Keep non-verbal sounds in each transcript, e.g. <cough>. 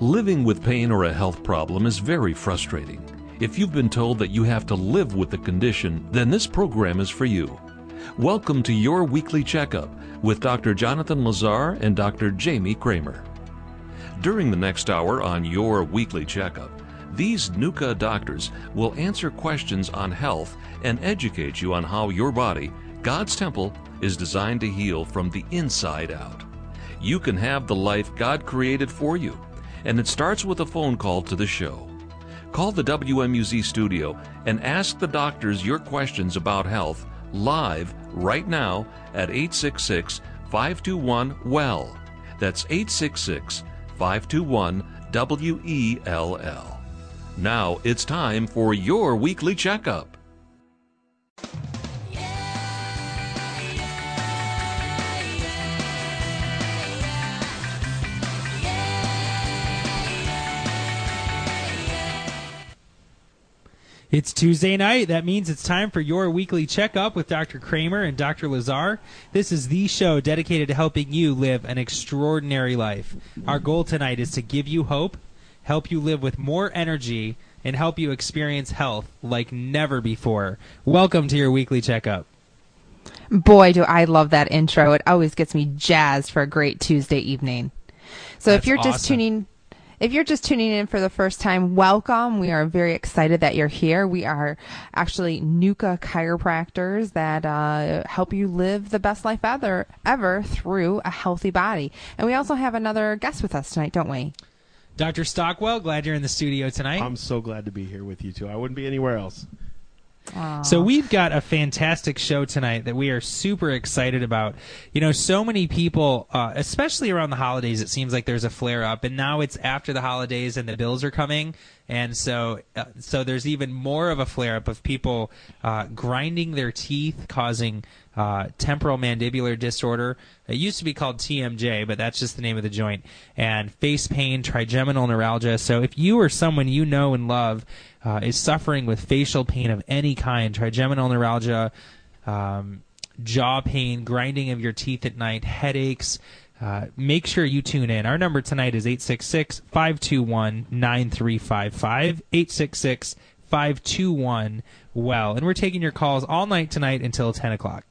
Living with pain or a health problem is very frustrating. If you've been told that you have to live with the condition, then this program is for you. Welcome to your weekly checkup with Dr. Jonathan Lazar and Dr. Jamie Kramer. During the next hour on your weekly checkup, these NUCCA doctors will answer questions on health and educate you on how your body, God's temple, is designed to heal from the inside out. You can have the life God created for you and it starts with a phone call to the show. Call the WMUZ studio and ask the doctors your questions about health live right now at 866 521 WELL. That's 866 521 W E L L. Now it's time for your weekly checkup. It's Tuesday night. That means it's time for your weekly checkup with Dr. Kramer and Dr. Lazar. This is the show dedicated to helping you live an extraordinary life. Our goal tonight is to give you hope, help you live with more energy, and help you experience health like never before. Welcome to your weekly checkup. Boy, do I love that intro. It always gets me jazzed for a great Tuesday evening. So That's if you're just awesome. tuning if you're just tuning in for the first time, welcome. We are very excited that you're here. We are actually NUCCA chiropractors that uh, help you live the best life ever, ever through a healthy body. And we also have another guest with us tonight, don't we? Dr. Stockwell, glad you're in the studio tonight. I'm so glad to be here with you two. I wouldn't be anywhere else. So we've got a fantastic show tonight that we are super excited about. You know, so many people, uh, especially around the holidays, it seems like there's a flare up, and now it's after the holidays and the bills are coming, and so uh, so there's even more of a flare up of people uh, grinding their teeth, causing uh, temporal mandibular disorder. It used to be called TMJ, but that's just the name of the joint. And face pain, trigeminal neuralgia. So if you or someone you know and love uh, is suffering with facial pain of any kind, trigeminal neuralgia, um, jaw pain, grinding of your teeth at night, headaches, uh, make sure you tune in. Our number tonight is 866 521 9355. 866 521 well. And we're taking your calls all night tonight until 10 o'clock.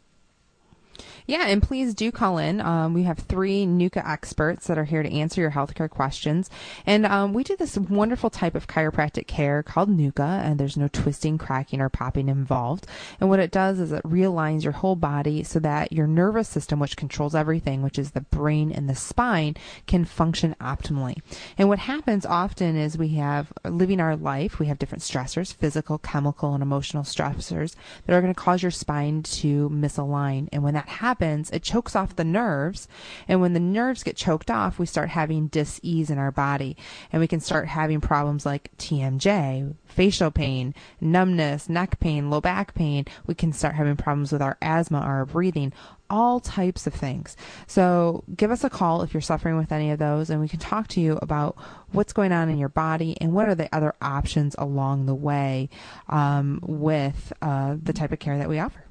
Yeah, and please do call in. Um, we have three NUCCA experts that are here to answer your healthcare questions. And um, we do this wonderful type of chiropractic care called NUCCA, and there's no twisting, cracking, or popping involved. And what it does is it realigns your whole body so that your nervous system, which controls everything, which is the brain and the spine, can function optimally. And what happens often is we have living our life, we have different stressors, physical, chemical, and emotional stressors that are going to cause your spine to misalign. And when that happens, it chokes off the nerves. And when the nerves get choked off, we start having dis-ease in our body. And we can start having problems like TMJ, facial pain, numbness, neck pain, low back pain. We can start having problems with our asthma, our breathing, all types of things. So give us a call if you're suffering with any of those, and we can talk to you about what's going on in your body and what are the other options along the way um, with uh, the type of care that we offer.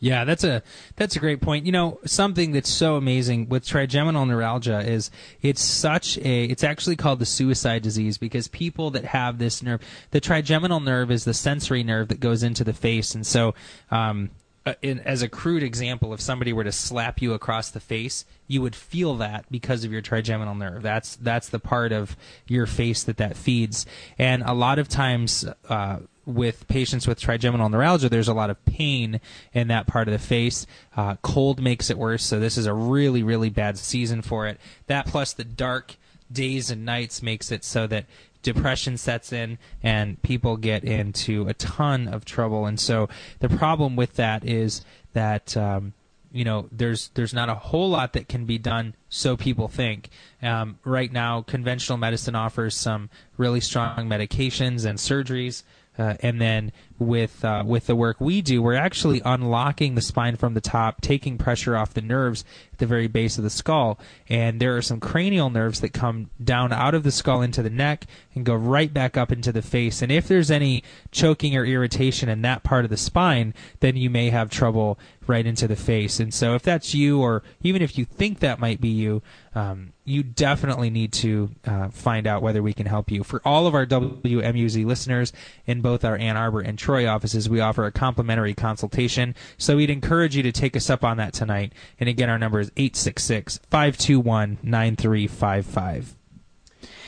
Yeah, that's a that's a great point. You know, something that's so amazing with trigeminal neuralgia is it's such a it's actually called the suicide disease because people that have this nerve, the trigeminal nerve is the sensory nerve that goes into the face, and so um, uh, in, as a crude example, if somebody were to slap you across the face, you would feel that because of your trigeminal nerve. That's that's the part of your face that that feeds, and a lot of times. Uh, with patients with trigeminal neuralgia, there's a lot of pain in that part of the face. Uh, cold makes it worse, so this is a really, really bad season for it. That plus the dark days and nights makes it so that depression sets in and people get into a ton of trouble. And so the problem with that is that. Um, you know, there's there's not a whole lot that can be done, so people think. Um, right now, conventional medicine offers some really strong medications and surgeries, Uh, and then with uh, with the work we do, we're actually unlocking the spine from the top, taking pressure off the nerves at the very base of the skull. And there are some cranial nerves that come down out of the skull into the neck and go right back up into the face. And if there's any choking or irritation in that part of the spine, then you may have trouble right into the face. And so if that's you, or even if you think that might be you, um, you definitely need to uh, find out whether we can help you. For all of our WMUZ listeners in both our Ann Arbor and Troy offices, we offer a complimentary consultation. So we'd encourage you to take us up on that tonight. And again, our number is 866 521 9355.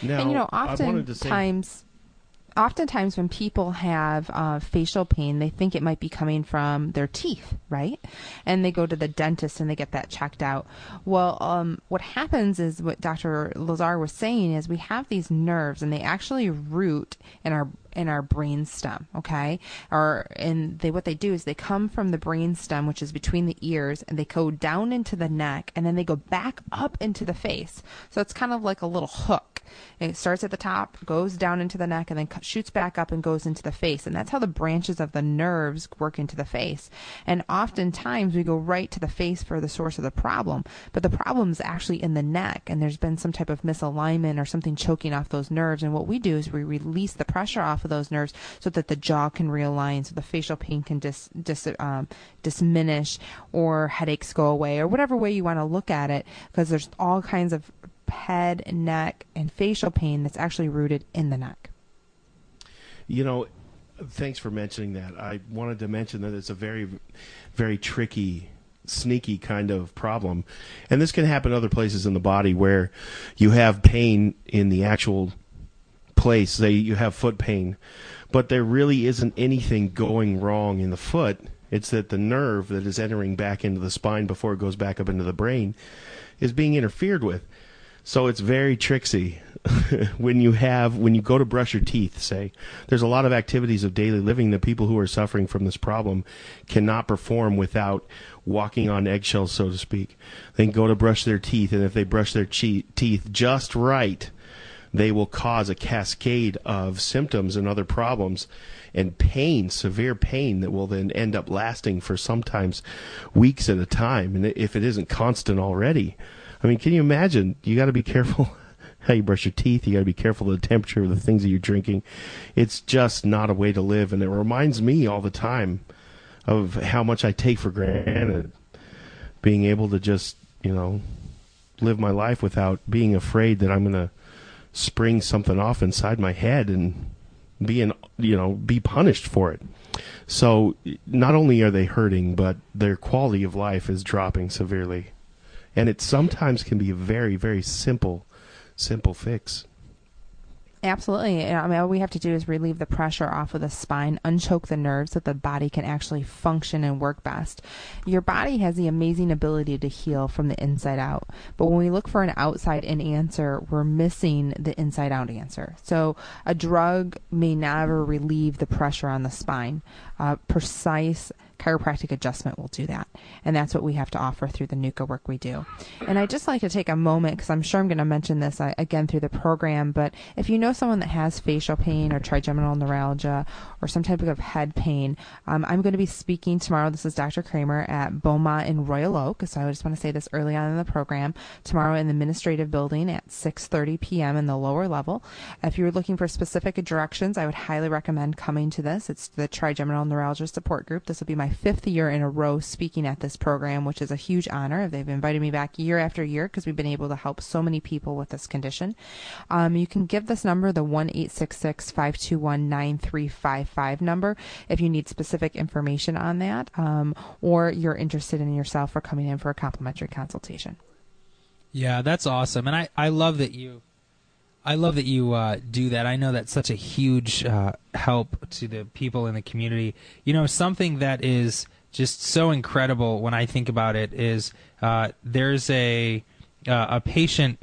Now, and you know, I wanted to say, oftentimes, oftentimes when people have uh, facial pain, they think it might be coming from their teeth, right? And they go to the dentist and they get that checked out. Well, um, what happens is what Dr. Lazar was saying is we have these nerves and they actually root in our in our brain stem, okay? Or and they what they do is they come from the brain stem, which is between the ears, and they go down into the neck, and then they go back up into the face. So it's kind of like a little hook. It starts at the top, goes down into the neck, and then shoots back up and goes into the face. And that's how the branches of the nerves work into the face. And oftentimes we go right to the face for the source of the problem, but the problem is actually in the neck, and there's been some type of misalignment or something choking off those nerves. And what we do is we release the pressure off of those nerves so that the jaw can realign, so the facial pain can dis, dis um, diminish, or headaches go away, or whatever way you want to look at it, because there's all kinds of head, neck, and facial pain that's actually rooted in the neck. You know, thanks for mentioning that. I wanted to mention that it's a very, very tricky, sneaky kind of problem. And this can happen other places in the body where you have pain in the actual place. Say you have foot pain, but there really isn't anything going wrong in the foot. It's that the nerve that is entering back into the spine before it goes back up into the brain is being interfered with. So it's very tricksy <laughs> when you have when you go to brush your teeth. Say there's a lot of activities of daily living that people who are suffering from this problem cannot perform without walking on eggshells, so to speak. They go to brush their teeth, and if they brush their che- teeth just right, they will cause a cascade of symptoms and other problems and pain, severe pain that will then end up lasting for sometimes weeks at a time. And if it isn't constant already, I mean, can you imagine? You got to be careful <laughs> how you brush your teeth. You got to be careful of the temperature of the things that you're drinking. It's just not a way to live. And it reminds me all the time of how much I take for granted being able to just, you know, live my life without being afraid that I'm going to spring something off inside my head and being you know be punished for it so not only are they hurting but their quality of life is dropping severely and it sometimes can be a very very simple simple fix Absolutely. I mean, all we have to do is relieve the pressure off of the spine, unchoke the nerves so the body can actually function and work best. Your body has the amazing ability to heal from the inside out. But when we look for an outside in answer, we're missing the inside out answer. So a drug may never relieve the pressure on the spine. Uh, precise chiropractic adjustment will do that. And that's what we have to offer through the NUCCA work we do. And I'd just like to take a moment because I'm sure I'm going to mention this uh, again through the program, but if you know someone that has facial pain or trigeminal neuralgia or some type of head pain, um, I'm going to be speaking tomorrow. This is Dr. Kramer at Beaumont in Royal Oak. So I just want to say this early on in the program. Tomorrow in the administrative building at 6:30 p.m. in the lower level. If you're looking for specific directions, I would highly recommend coming to this. It's the Trigeminal Neuralgia Support Group. This will be my fifth year in a row speaking at this program, which is a huge honor. They've invited me back year after year because we've been able to help so many people with this condition. Um, you can give this number, the 1 521 9355 number, if you need specific information on that um, or you're interested in yourself or coming in for a complimentary consultation. Yeah, that's awesome. And I, I love that you I love that you uh, do that. I know that's such a huge uh, help to the people in the community. You know, something that is just so incredible when I think about it is uh, there's a uh, a patient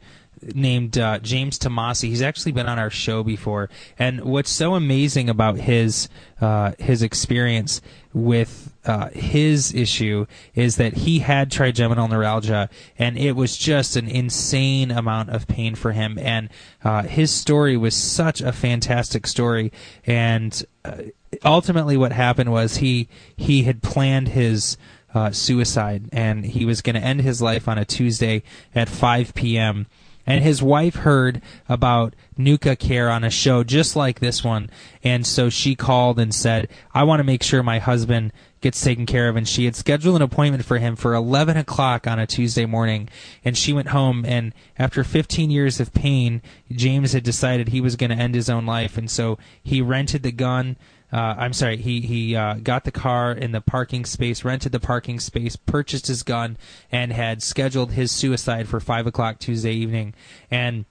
named uh, James Tomasi. He's actually been on our show before, and what's so amazing about his uh, his experience with uh, his issue is that he had trigeminal neuralgia, and it was just an insane amount of pain for him. And uh, his story was such a fantastic story, and uh, ultimately, what happened was he he had planned his uh, suicide, and he was going to end his life on a Tuesday at 5 p.m. And his wife heard about NUCCA Care on a show just like this one, and so she called and said, "I want to make sure my husband gets taken care of." And she had scheduled an appointment for him for 11 o'clock on a Tuesday morning. And she went home, and after 15 years of pain, James had decided he was going to end his own life, and so he rented the gun uh, I'm sorry, he he uh, got the car in the parking space, rented the parking space, purchased his gun, and had scheduled his suicide for five o'clock Tuesday evening. And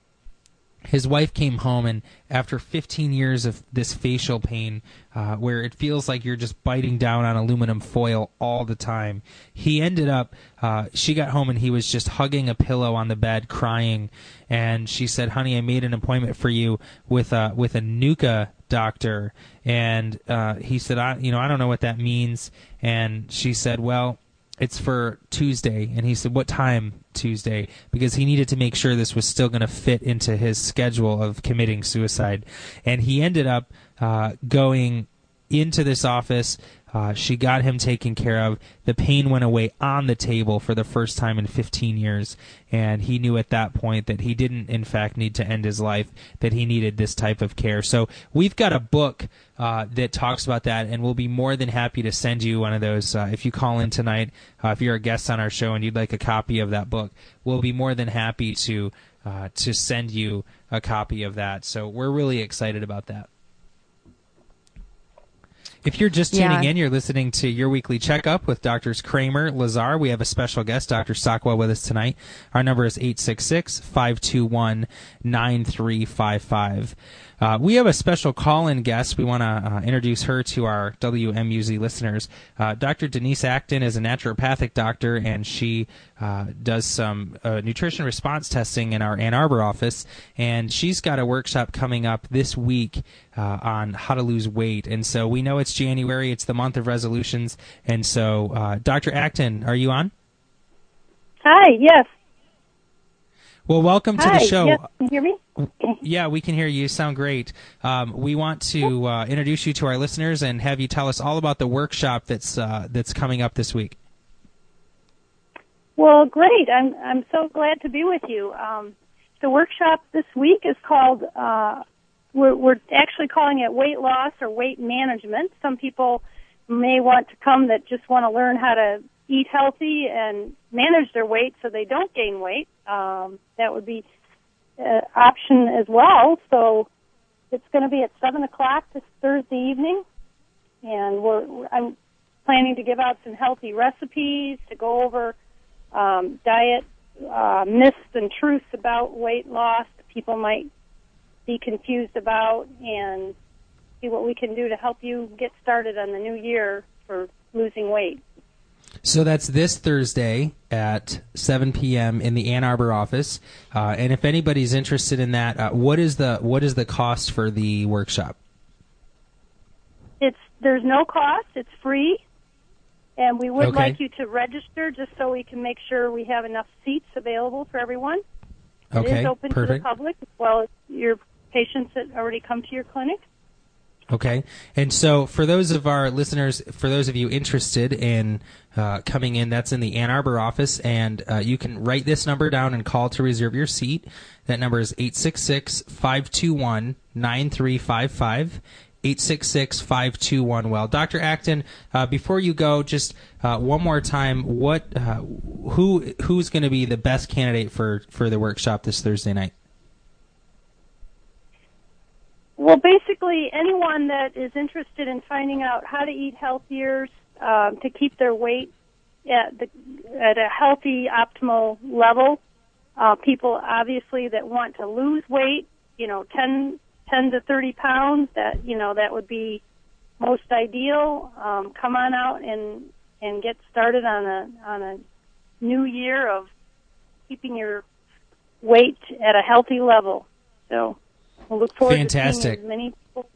his wife came home, and after 15 years of this facial pain, uh, where it feels like you're just biting down on aluminum foil all the time, he ended up. Uh, she got home, and he was just hugging a pillow on the bed, crying. And she said, "Honey, I made an appointment for you with a with a NUCCA doctor and uh, he said i you know i don't know what that means and she said well it's for tuesday. And he said what time tuesday? Because he needed to make sure this was still going to fit into his schedule of committing suicide. And he ended up uh, going into this office uh, she got him taken care of. The pain went away on the table for the first time in 15 years, and he knew at that point that he didn't, in fact, need to end his life, that he needed this type of care. So we've got a book uh, that talks about that, and we'll be more than happy to send you one of those. Uh, if you call in tonight, uh, if you're a guest on our show and you'd like a copy of that book, we'll be more than happy to uh, to send you a copy of that. So we're really excited about that. If you're just tuning Yeah. in, you're listening to your weekly checkup with Doctors Kramer, Lazar. We have a special guest, Dr. Stockwell, with us tonight. Our number is 866 521 9355. Uh, we have a special call-in guest. We want to uh, introduce her to our WMUZ listeners. Uh, Dr. Denise Acton is a naturopathic doctor, and she uh, does some uh, nutrition response testing in our Ann Arbor office. And she's got a workshop coming up this week uh, on how to lose weight. And so we know it's January; it's the month of resolutions. And so, uh, Dr. Acton, are you on? Hi, yes. Well, welcome to Hi, the show. yes. Can you hear me? Yeah, we can hear you. Sound great. Um, we want to uh, introduce you to our listeners and have you tell us all about the workshop that's uh, that's coming up this week. Well, great. I'm I'm so glad to be with you. Um, the workshop this week is called. Uh, we're, we're actually calling it weight loss or weight management. Some people may want to come that just want to learn how to eat healthy and manage their weight so they don't gain weight. Um, that would be an option as well. So it's going to be at seven o'clock this Thursday evening, and we're I'm planning to give out some healthy recipes to go over um, diet uh, myths and truths about weight loss that people might be confused about, and see what we can do to help you get started on the new year for losing weight. So that's this Thursday at 7 p.m. in the Ann Arbor office. Uh, and if anybody's interested in that, uh, what is the what is the cost for the workshop? It's there's no cost; it's free, and we would Okay. like you to register just so we can make sure we have enough seats available for everyone. It Okay, is open to the public as well as your patients that already come to your clinic. Okay. And so, for those of our listeners, for those of you interested in uh, coming in, that's in the Ann Arbor office, and uh, you can write this number down and call to reserve your seat. That number is 866 521 9355. 866 521 well dr acton uh, before you go just uh, one more time what uh, who who's going to be the best candidate for for the workshop this thursday night Well, basically, anyone that is interested in finding out how to eat healthier, um, to keep their weight at the at a healthy, optimal level. Uh, people obviously that want to lose weight, you know, 10, 10 to thirty pounds. That you know that would be most ideal. Um, come on out and and get started on a on a new year of keeping your weight at a healthy level. So we'll look forward Fantastic. to seeing many people.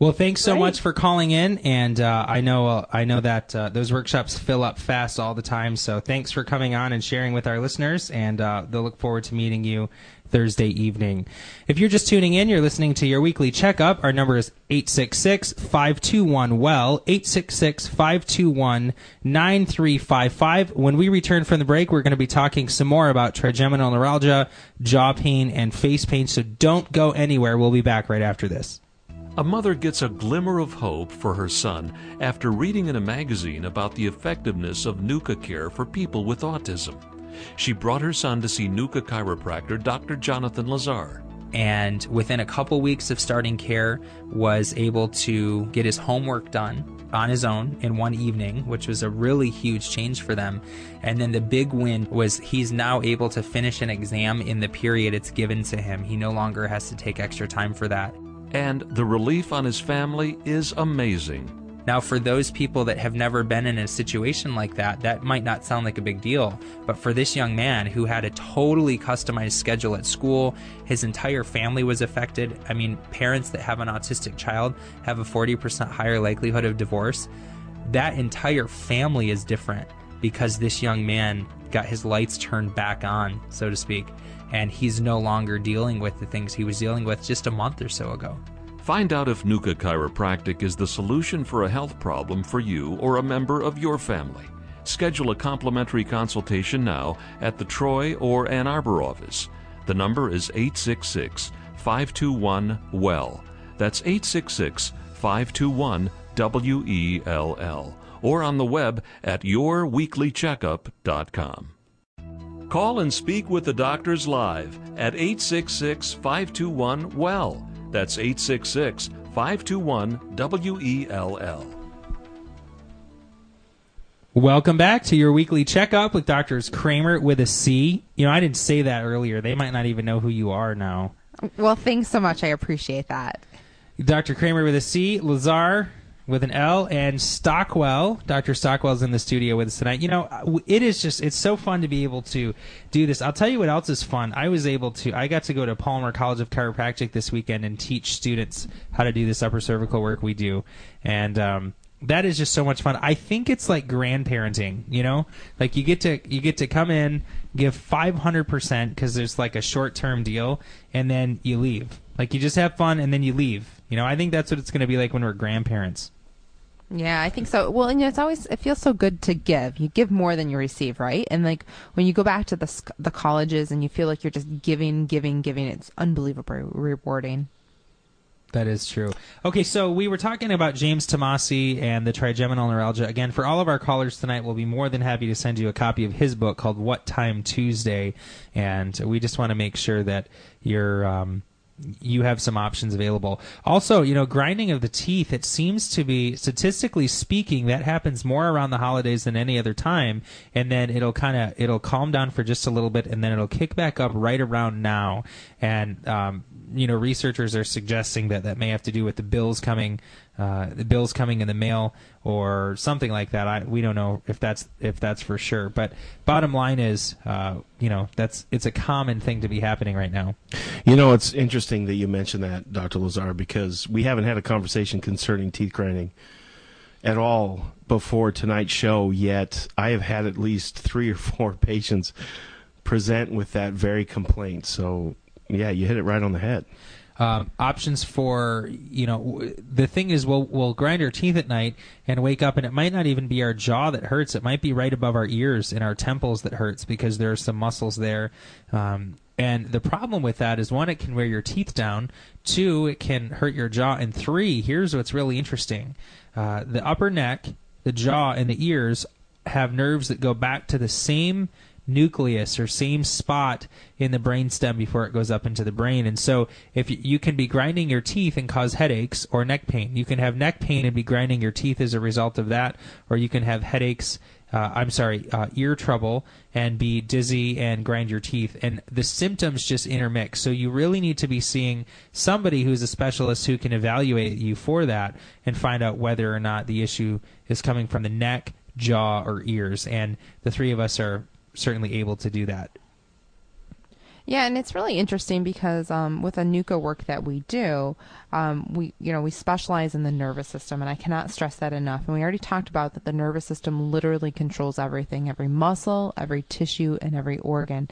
Well, thanks so Great. much for calling in, and uh, I know uh, I know that uh, those workshops fill up fast all the time. So thanks for coming on and sharing with our listeners, and uh, they'll look forward to meeting you Thursday evening. If you're just tuning in, you're listening to your weekly checkup. Our number is 866-521-WELL, 866-521-9355. When we return from the break, we're going to be talking some more about trigeminal neuralgia, jaw pain, and face pain, so don't go anywhere. We'll be back right after this. A mother gets a glimmer of hope for her son after reading in a magazine about the effectiveness of NUCCA care for people with autism. She brought her son to see NUCCA chiropractor Dr. Jonathan Lazar. and within a couple weeks of starting care was able to get his homework done on his own in one evening which was a really huge change for them and then the big win was he's now able to finish an exam in the period it's given to him he no longer has to take extra time for that And the relief on his family is amazing. Now, for those people that have never been in a situation like that, that might not sound like a big deal. But for this young man who had a totally customized schedule at school, his entire family was affected. I mean, parents that have an autistic child have a 40% higher likelihood of divorce. That entire family is different because this young man got his lights turned back on, so to speak. And he's no longer dealing with the things he was dealing with just a month or so ago. Find out if NUCCA Chiropractic is the solution for a health problem for you or a member of your family. Schedule a complimentary consultation now at the Troy or Ann Arbor office. The number is 866 521 WELL. That's 866 521 W E L L. Or on the web at yourweeklycheckup.com. Call and speak with the doctors live at 866 521 WELL. That's 866 521 W E L L. Welcome back to your weekly checkup with Doctors Kramer with a C. You know, I didn't say that earlier. They might not even know who you are now. Well, thanks so much. I appreciate that. Dr. Kramer with a C, Lazar with an L, and Stockwell. Dr. Stockwell's in the studio with us tonight. You know, it is just, it's so fun to be able to do this. I'll tell you what else is fun. I was able to, I got to go to Palmer College of Chiropractic this weekend and teach students how to do this upper cervical work we do. And, um, that is just so much fun. I think it's like grandparenting, you know? Like you get to you get to come in, give 500% cuz there's like a short-term deal and then you leave. Like you just have fun and then you leave. You know, I think that's what it's going to be like when we're grandparents. Yeah, I think so. Well, and it's always it feels so good to give. You give more than you receive, right? And like when you go back to the the colleges and you feel like you're just giving, giving, giving, it's unbelievably rewarding. That is true. Okay, so we were talking about James Tomasi and the trigeminal neuralgia. Again, for all of our callers tonight, we'll be more than happy to send you a copy of his book called What Time Tuesday. And we just want to make sure that you're. Um, you have some options available. Also, you know, grinding of the teeth, it seems to be, statistically speaking, that happens more around the holidays than any other time. And then it'll kind of, it'll calm down for just a little bit and then it'll kick back up right around now. And, um, you know, researchers are suggesting that that may have to do with the bills coming, uh, the bills coming in the mail or something like that. I, we don't know if that's if that's for sure. But bottom line is, uh, you know, that's it's a common thing to be happening right now. You know, it's interesting that you mentioned that, Dr. Lazar, because we haven't had a conversation concerning teeth grinding at all before tonight's show yet. I have had at least three or four <laughs> patients present with that very complaint. So, yeah, you hit it right on the head. um, options for you know the thing is we'll we'll grind our teeth at night and wake up and it might not even be our jaw that hurts. It might be right above our ears and our temples that hurts because there are some muscles there. Um, and the problem with that is one it can wear your teeth down. Two it can hurt your jaw. And three here's what's really interesting. Uh, the upper neck the jaw and the ears have nerves that go back to the same nucleus or same spot in the brainstem before it goes up into the brain. And so if y- you can be grinding your teeth and cause headaches or neck pain, you can have neck pain and be grinding your teeth as a result of that, or you can have headaches. Uh, I'm sorry, uh, ear trouble and be dizzy and grind your teeth. And the symptoms just intermix. So you really need to be seeing somebody who's a specialist who can evaluate you for that and find out whether or not the issue is coming from the neck, jaw, or ears. And the three of us are certainly able to do that. Yeah, and it's really interesting because um, with NUCCA work that we do, um, we you know we specialize in the nervous system, and I cannot stress that enough. And we already talked about that the nervous system literally controls everything, every muscle, every tissue, and every organ.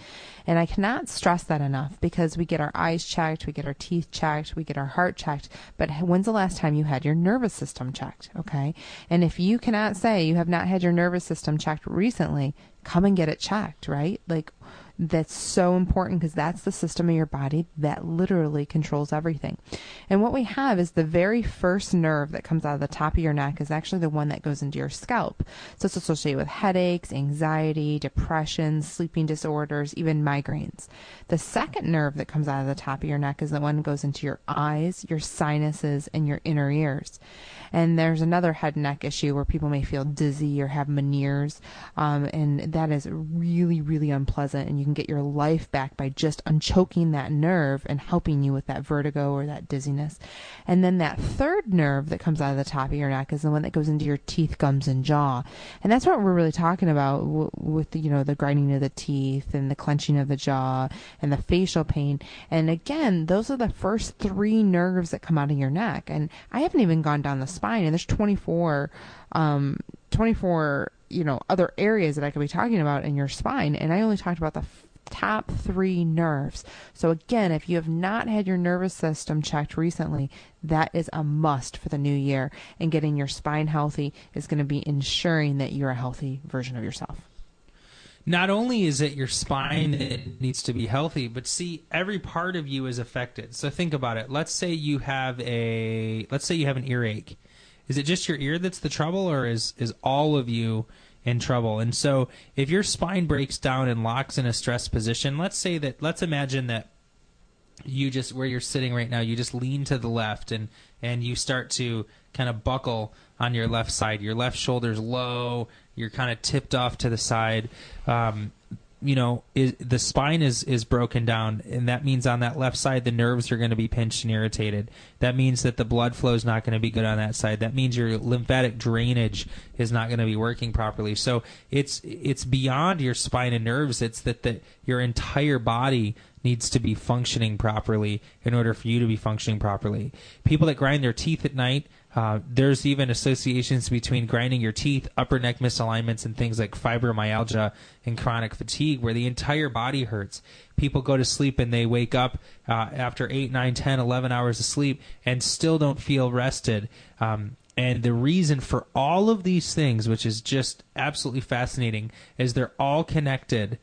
And I cannot stress that enough because we get our eyes checked, we get our teeth checked, we get our heart checked. But when's the last time you had your nervous system checked? Okay, and if you cannot say you have not had your nervous system checked recently, come and get it checked. Right, like that's so important because that's the system of your body that literally controls everything. And what we have is the very first nerve that comes out of the top of your neck is actually the one that goes into your scalp. So it's associated with headaches, anxiety, depression, sleeping disorders, even migraines. The second nerve that comes out of the top of your neck is the one that goes into your eyes, your sinuses, and your inner ears. And there's another head and neck issue where people may feel dizzy or have Meniere's, um, and that is really, really unpleasant. And you can get your life back by just unchoking that nerve and helping you with that vertigo or that dizziness. And then that third nerve that comes out of the top of your neck is the one that goes into your teeth, gums, and jaw. And that's what we're really talking about with the, you know the grinding of the teeth and the clenching of the jaw and the facial pain. And again, those are the first three nerves that come out of your neck. And I haven't even gone down the spine, and there's 24, um, 24, you know, other areas that I could be talking about in your spine, and I only talked about the f- top three nerves. So again, if you have not had your nervous system checked recently, that is a must for the new year. And getting your spine healthy is going to be ensuring that you're a healthy version of yourself not only is it your spine that needs to be healthy, but see every part of you is affected. So think about it. Let's say you have a let's say you have an earache. Is it just your ear that's the trouble or is is all of you in trouble? And so if your spine breaks down and locks in a stress position, let's say that let's imagine that you just where you're sitting right now, you just lean to the left and and you start to kind of buckle on your left side. Your left shoulder's low, you're kind of tipped off to the side. Um, you know, is, the spine is is broken down, and that means on that left side the nerves are going to be pinched and irritated. That means that the blood flow is not going to be good on that side. That means your lymphatic drainage is not going to be working properly. So it's it's beyond your spine and nerves. It's that that your entire body needs to be functioning properly in order for you to be functioning properly. People that grind their teeth at night uh, there's even associations between grinding your teeth, upper neck misalignments, and things like fibromyalgia and chronic fatigue, where the entire body hurts. People go to sleep and they wake up uh, after 8, 9, 10, 11 hours of sleep and still don't feel rested. Um, and the reason for all of these things, which is just absolutely fascinating, is they're all connected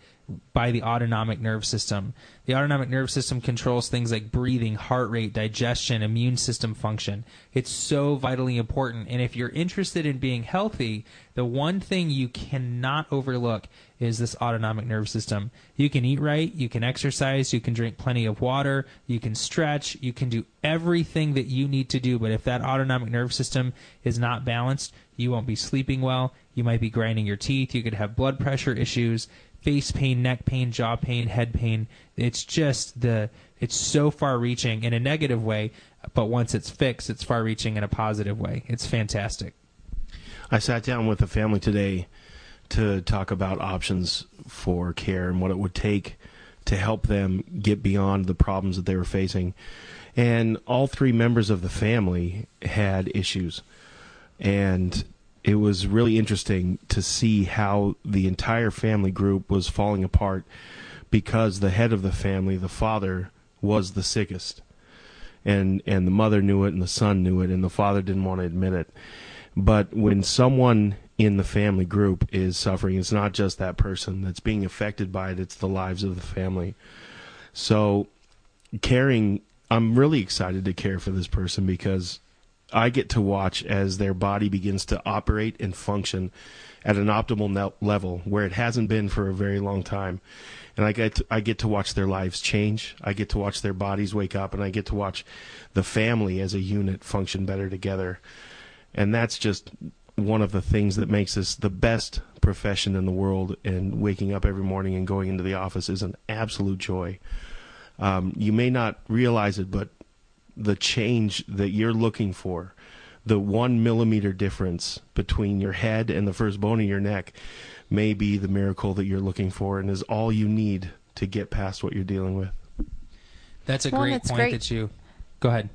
by the autonomic nerve system. The autonomic nerve system controls things like breathing, heart rate, digestion, immune system function. It's so vitally important. And if you're interested in being healthy, the one thing you cannot overlook is this autonomic nerve system. You can eat right, you can exercise, you can drink plenty of water, you can stretch, you can do everything that you need to do. But if that autonomic nerve system is not balanced, you won't be sleeping well. You might be grinding your teeth. You could have blood pressure issues face pain, neck pain, jaw pain, head pain. It's just the it's so far reaching in a negative way, but once it's fixed, it's far reaching in a positive way. It's fantastic. I sat down with a family today to talk about options for care and what it would take to help them get beyond the problems that they were facing. And all three members of the family had issues. And it was really interesting to see how the entire family group was falling apart because the head of the family, the father, was the sickest. And and the mother knew it and the son knew it and the father didn't want to admit it. But when someone in the family group is suffering, it's not just that person that's being affected by it, it's the lives of the family. So caring I'm really excited to care for this person because I get to watch as their body begins to operate and function at an optimal level where it hasn't been for a very long time. And I get to, I get to watch their lives change. I get to watch their bodies wake up, and I get to watch the family as a unit function better together. And that's just one of the things that makes us the best profession in the world. And waking up every morning and going into the office is an absolute joy. Um, you may not realize it, but the change that you're looking for, the one millimeter difference between your head and the first bone in your neck, may be the miracle that you're looking for and is all you need to get past what you're dealing with. That's a Well, great it's point great- that you. Go ahead.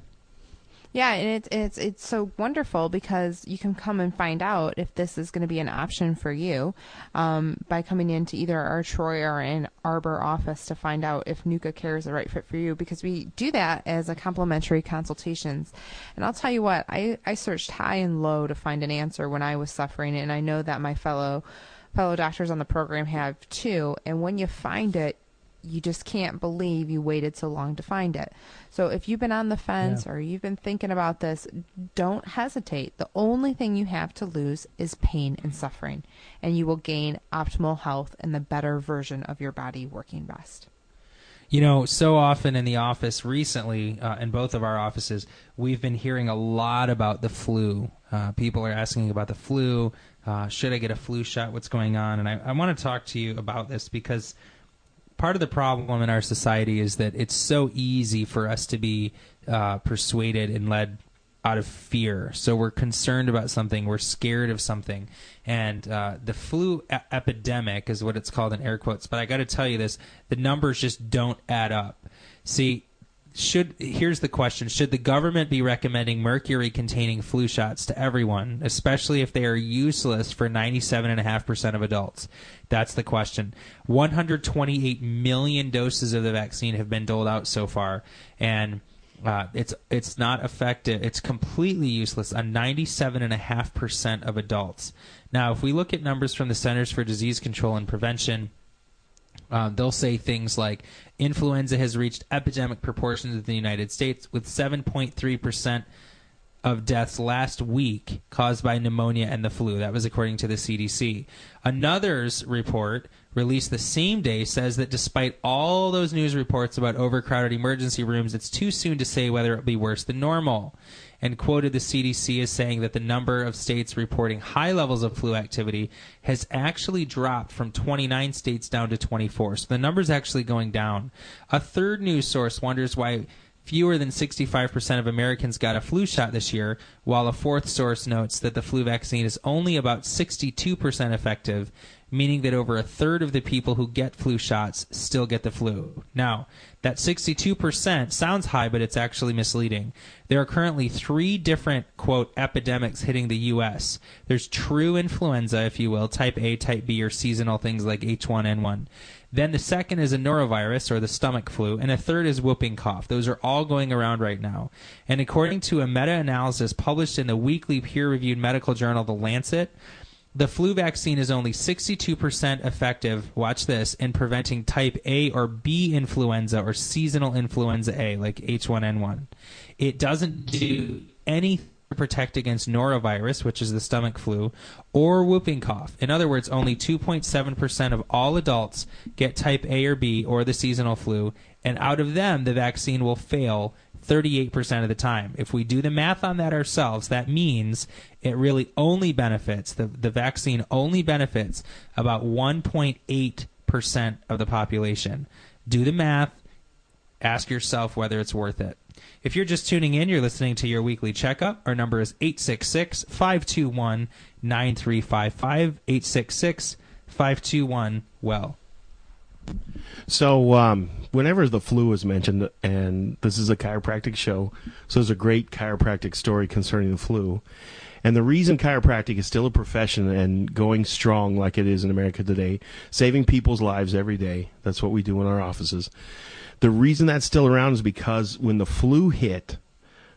Yeah, and it's it's it's so wonderful because you can come and find out if this is going to be an option for you um, by coming into either our Troy or Ann Arbor office to find out if NUCCA Care is the right fit for you because we do that as a complimentary consultations. And I'll tell you what, I I searched high and low to find an answer when I was suffering, and I know that my fellow fellow doctors on the program have too. And when you find it, you just can't believe you waited so long to find it. So if you've been on the fence Yeah. or you've been thinking about this, don't hesitate. The only thing you have to lose is pain and suffering, and you will gain optimal health and the better version of your body working best. You know, so often in the office recently, uh, in both of our offices, we've been hearing a lot about the flu. Uh, people are asking about the flu. Uh, should I get a flu shot? What's going on? And I, I want to talk to you about this because part of the problem in our society is that it's so easy for us to be uh, persuaded and led out of fear. So we're concerned about something, we're scared of something, and uh, the flu e- epidemic is what it's called in air quotes. But I got to tell you this: the numbers just don't add up. See. Should here's the question: Should the government be recommending mercury-containing flu shots to everyone, especially if they are useless for 97.5% of adults? That's the question. 128 million doses of the vaccine have been doled out so far, and uh, it's it's not effective. It's completely useless on 97.5% of adults. Now, if we look at numbers from the Centers for Disease Control and Prevention, um, they'll say things like influenza has reached epidemic proportions in the United States with 7.3% of deaths last week caused by pneumonia and the flu. That was according to the CDC. Another's report released the same day says that despite all those news reports about overcrowded emergency rooms, it's too soon to say whether it'll be worse than normal. And quoted the CDC as saying that the number of states reporting high levels of flu activity has actually dropped from 29 states down to 24. So the number's actually going down. A third news source wonders why fewer than 65% of Americans got a flu shot this year, while a fourth source notes that the flu vaccine is only about 62% effective, meaning that over a third of the people who get flu shots still get the flu. Now, that 62% sounds high, but it's actually misleading. There are currently three different, quote, epidemics hitting the U.S. There's true influenza, if you will, type A, type B, or seasonal things like H1N1. Then the second is a norovirus or the stomach flu, and a third is whooping cough. Those are all going around right now. And according to a meta analysis published in the weekly peer reviewed medical journal The Lancet, the flu vaccine is only 62% effective, watch this, in preventing type A or B influenza or seasonal influenza A, like H1N1. It doesn't do anything to protect against norovirus, which is the stomach flu, or whooping cough. In other words, only 2.7% of all adults get type A or B or the seasonal flu, and out of them, the vaccine will fail 38% of the time. If we do the math on that ourselves, that means it really only benefits, the, the vaccine only benefits about 1.8% of the population. Do the math, ask yourself whether it's worth it. If you're just tuning in, you're listening to your weekly checkup. Our number is 866 521 9355. 866 521 well. So, um, whenever the flu is mentioned, and this is a chiropractic show, so there's a great chiropractic story concerning the flu. And the reason chiropractic is still a profession and going strong like it is in America today, saving people's lives every day, that's what we do in our offices. The reason that's still around is because when the flu hit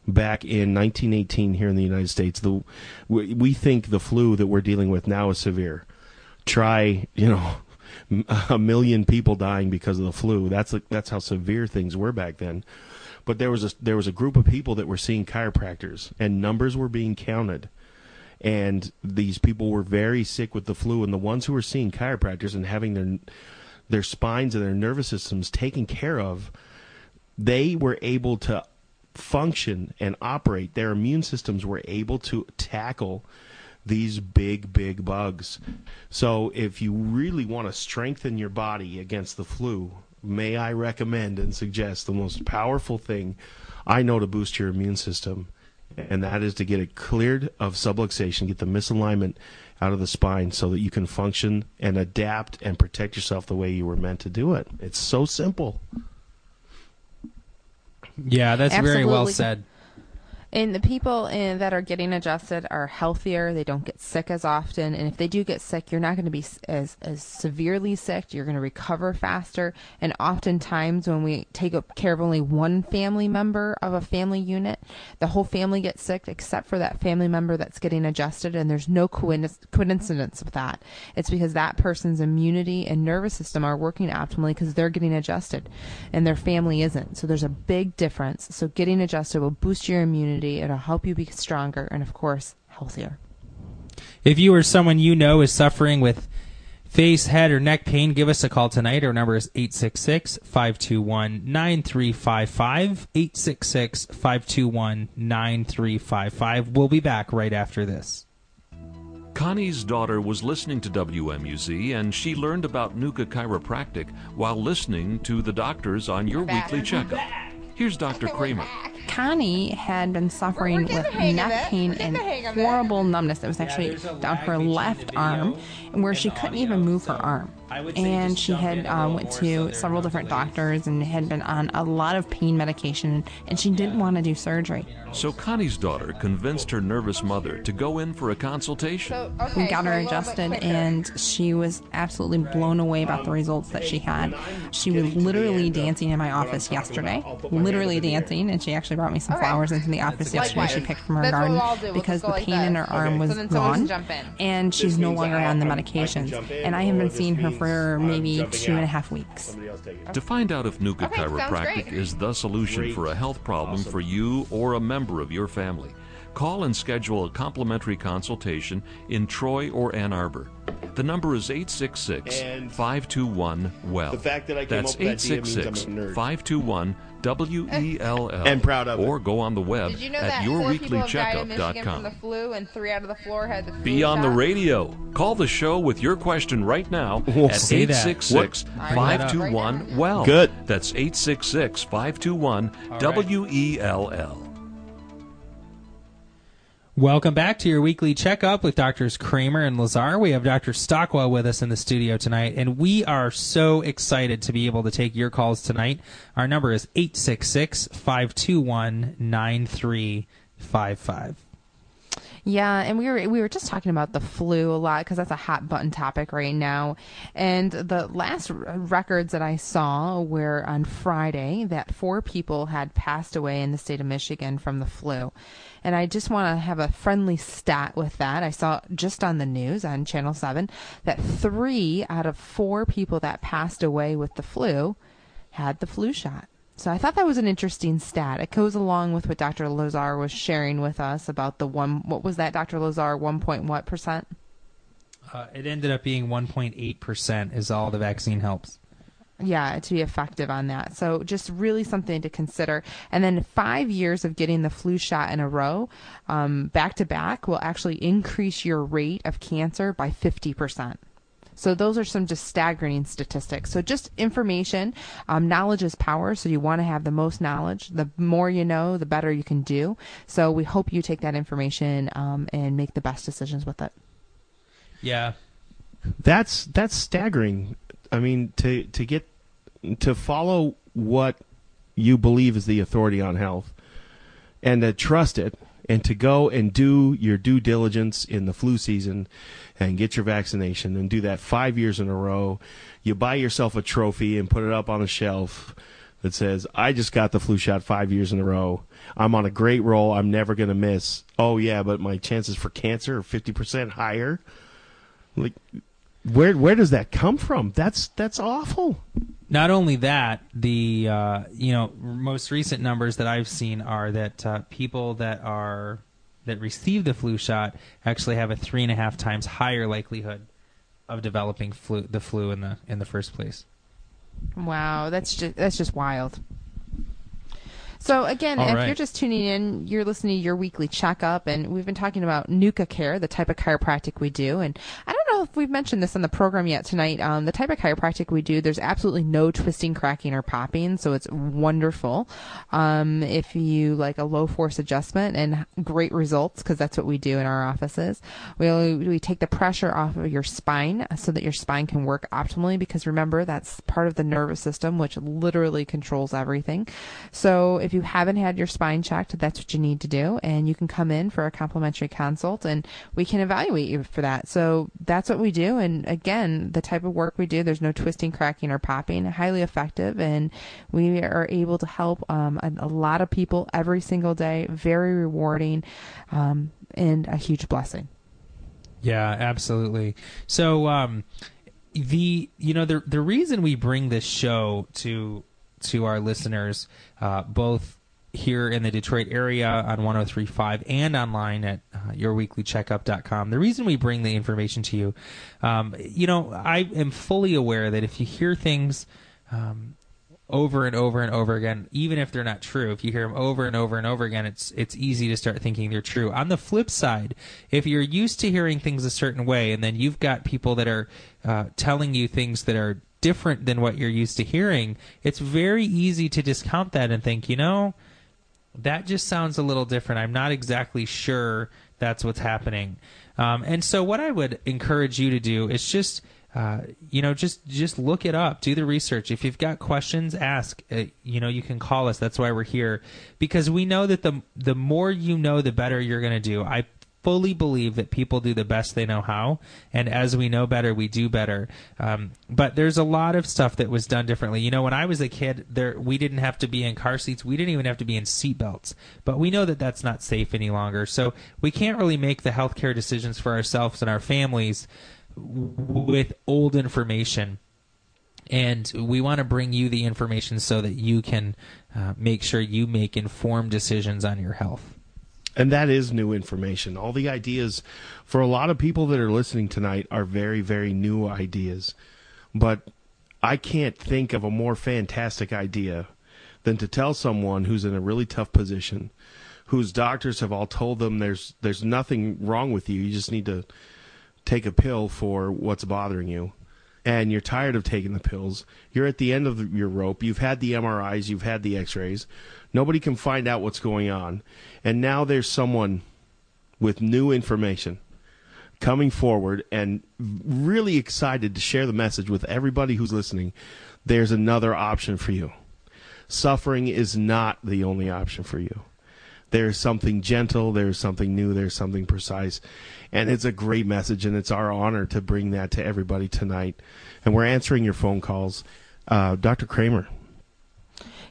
back in 1918 here in the United States, the we, we think the flu that we're dealing with now is severe. Try, you know, <laughs> a million people dying because of the flu. That's that's how severe things were back then. But there was a there was a group of people that were seeing chiropractors, and numbers were being counted. And these people were very sick with the flu, and the ones who were seeing chiropractors and having their their spines and their nervous systems taken care of, they were able to function and operate. Their immune systems were able to tackle these big, big bugs. So, if you really want to strengthen your body against the flu, may I recommend and suggest the most powerful thing I know to boost your immune system, and that is to get it cleared of subluxation, get the misalignment out of the spine so that you can function and adapt and protect yourself the way you were meant to do it. It's so simple. Yeah, that's very well said. And the people in, that are getting adjusted are healthier. They don't get sick as often. And if they do get sick, you're not going to be as, as severely sick. You're going to recover faster. And oftentimes, when we take care of only one family member of a family unit, the whole family gets sick except for that family member that's getting adjusted. And there's no coincidence with that. It's because that person's immunity and nervous system are working optimally because they're getting adjusted and their family isn't. So there's a big difference. So getting adjusted will boost your immunity. It'll help you be stronger and, of course, healthier. If you or someone you know is suffering with face, head, or neck pain, give us a call tonight. Our number is 866 521 9355. 866 521 9355. We'll be back right after this. Connie's daughter was listening to WMUZ and she learned about NUCCA Chiropractic while listening to the doctors on your weekly checkup. Here's Dr. Kramer. Connie had been suffering with neck pain and horrible numbness. that was actually down her left arm, where she couldn't even move her arm. And she had uh, went to several different doctors and had been on a lot of pain medication, and she didn't want to do surgery. So Connie's daughter convinced her nervous mother to go in for a consultation. We got her adjusted, and she was absolutely blown away about the results that she had. She was literally dancing in my office yesterday, literally dancing, and she actually brought me some flowers into the office yesterday. She picked from her That's garden we'll all do. We'll because the go like pain in her arm Okay. was So gone, jump in. and she's no longer on the medications. jump in, And I haven't this seen her for I'm maybe jumping two and a half weeks. Somebody else take it. To find out if NUCCA Okay, Chiropractic is the solution Great. for a health problem Awesome. for you or a member of your family, call and schedule a complimentary consultation in Troy or Ann Arbor. The number is 866 521 WELL. the fact that I came That's up with that idea means I'm a 866 nerd. 521 W E L L. And proud of it. Or go on the web Did you know at that four people have died in Michigan from the yourweeklycheckup.com. flu, and three out of the four had the flu Be on the radio. Call the show with your question right now <laughs> Whoa. at Say 866 521 WELL. Good. That's 866 521 W E L L. Welcome back to your weekly checkup with Doctors Kramer and Lazar. We have Dr. Stockwell with us in the studio tonight, and we are so excited to be able to take your calls tonight. Our number is 866 521 9355. Yeah, and we were we were just talking about the flu a lot because that's a hot button topic right now. And the last r- records that I saw were on Friday that four people had passed away in the state of Michigan from the flu. And I just want to have a friendly stat with that. I saw just on the news on Channel 7 that 3 out of 4 people that passed away with the flu had the flu shot. So I thought that was an interesting stat. It goes along with what Dr. Lazar was sharing with us about the one. What was that, Dr. Lazar? One point what percent? Uh, it ended up being 1.8% is all the vaccine helps. Yeah, to be effective on that. So just really something to consider. And then five years of getting the flu shot in a row, um, back to back, will actually increase your rate of cancer by fifty percent. So those are some just staggering statistics. So just information, um, knowledge is power. So you want to have the most knowledge. The more you know, the better you can do. So we hope you take that information um, and make the best decisions with it. Yeah. That's that's staggering. I mean, to to get to follow what you believe is the authority on health, and to trust it, and to go and do your due diligence in the flu season, and get your vaccination, and do that five years in a row. You buy yourself a trophy and put it up on a shelf that says, "I just got the flu shot five years in a row. I'm on a great roll. I'm never going to miss." Oh yeah, but my chances for cancer are fifty percent higher. Like, where where does that come from? That's that's awful. Not only that, the uh, you know most recent numbers that I've seen are that uh, people that are that receive the flu shot actually have a three and a half times higher likelihood of developing flu the flu in the in the first place. Wow, that's just that's just wild. So again, All if right. you're just tuning in, you're listening to your weekly checkup, and we've been talking about NUCCA Care, the type of chiropractic we do. And I don't know if we've mentioned this on the program yet tonight. Um, the type of chiropractic we do, there's absolutely no twisting, cracking, or popping, so it's wonderful. Um, if you like a low force adjustment and great results, because that's what we do in our offices, we we take the pressure off of your spine so that your spine can work optimally. Because remember, that's part of the nervous system, which literally controls everything. So if you haven't had your spine checked, that's what you need to do, and you can come in for a complimentary consult, and we can evaluate you for that. So that's what we do. And again, the type of work we do, there's no twisting, cracking, or popping. Highly effective, and we are able to help um, a, a, lot of people every single day. Very rewarding, um, and a huge blessing. Yeah, absolutely. So, um, the you know the the reason we bring this show to to our listeners, uh, both here in the Detroit area on 1035 and online at uh, yourweeklycheckup.com. The reason we bring the information to you, um, you know, I am fully aware that if you hear things um, over and over and over again, even if they're not true, if you hear them over and over and over again, it's it's easy to start thinking they're true. On the flip side, if you're used to hearing things a certain way, and then you've got people that are uh, telling you things that are different than what you're used to hearing, it's very easy to discount that and think, you know, that just sounds a little different. I'm not exactly sure that's what's happening. Um, and so, what I would encourage you to do is just, uh, you know, just just look it up, do the research. If you've got questions, ask. Uh, you know, you can call us. That's why we're here, because we know that the the more you know, the better you're going to do. I fully believe that people do the best they know how, and as we know better, we do better. Um, but there's a lot of stuff that was done differently. You know, when I was a kid, there we didn't have to be in car seats, we didn't even have to be in seat belts. But we know that that's not safe any longer, so we can't really make the healthcare decisions for ourselves and our families with old information and we want to bring you the information so that you can uh, make sure you make informed decisions on your health. And that is new information. All the ideas for a lot of people that are listening tonight are very, very new ideas. But I can't think of a more fantastic idea than to tell someone who's in a really tough position, whose doctors have all told them there's there's nothing wrong with you. You just need to take a pill for what's bothering you. And you're tired of taking the pills. You're at the end of your rope. You've had the MRIs, you've had the x-rays. Nobody can find out what's going on. And now there's someone with new information coming forward and really excited to share the message with everybody who's listening. There's another option for you. Suffering is not the only option for you. There's something gentle, there's something new, there's something precise. And it's a great message, and it's our honor to bring that to everybody tonight. And we're answering your phone calls. Uh, Dr. Kramer,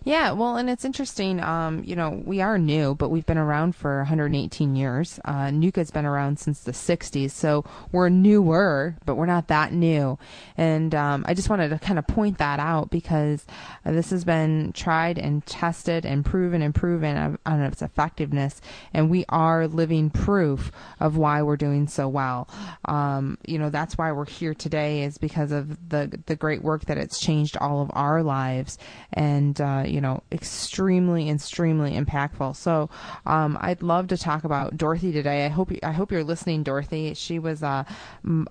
yeah, well, and it's interesting. Um, you know, we are new, but we've been around for 118 years. Uh, NUCCA's been around since the 60s, so we're newer, but we're not that new. And um, I just wanted to kind of point that out because uh, this has been tried and tested and proven and proven on its effectiveness, and we are living proof of why we're doing so well. Um, you know, that's why we're here today is because of the the great work that it's changed all of our lives, and uh, you know, extremely, extremely impactful. So, um, I'd love to talk about Dorothy today. I hope I hope you're listening, Dorothy. She was uh,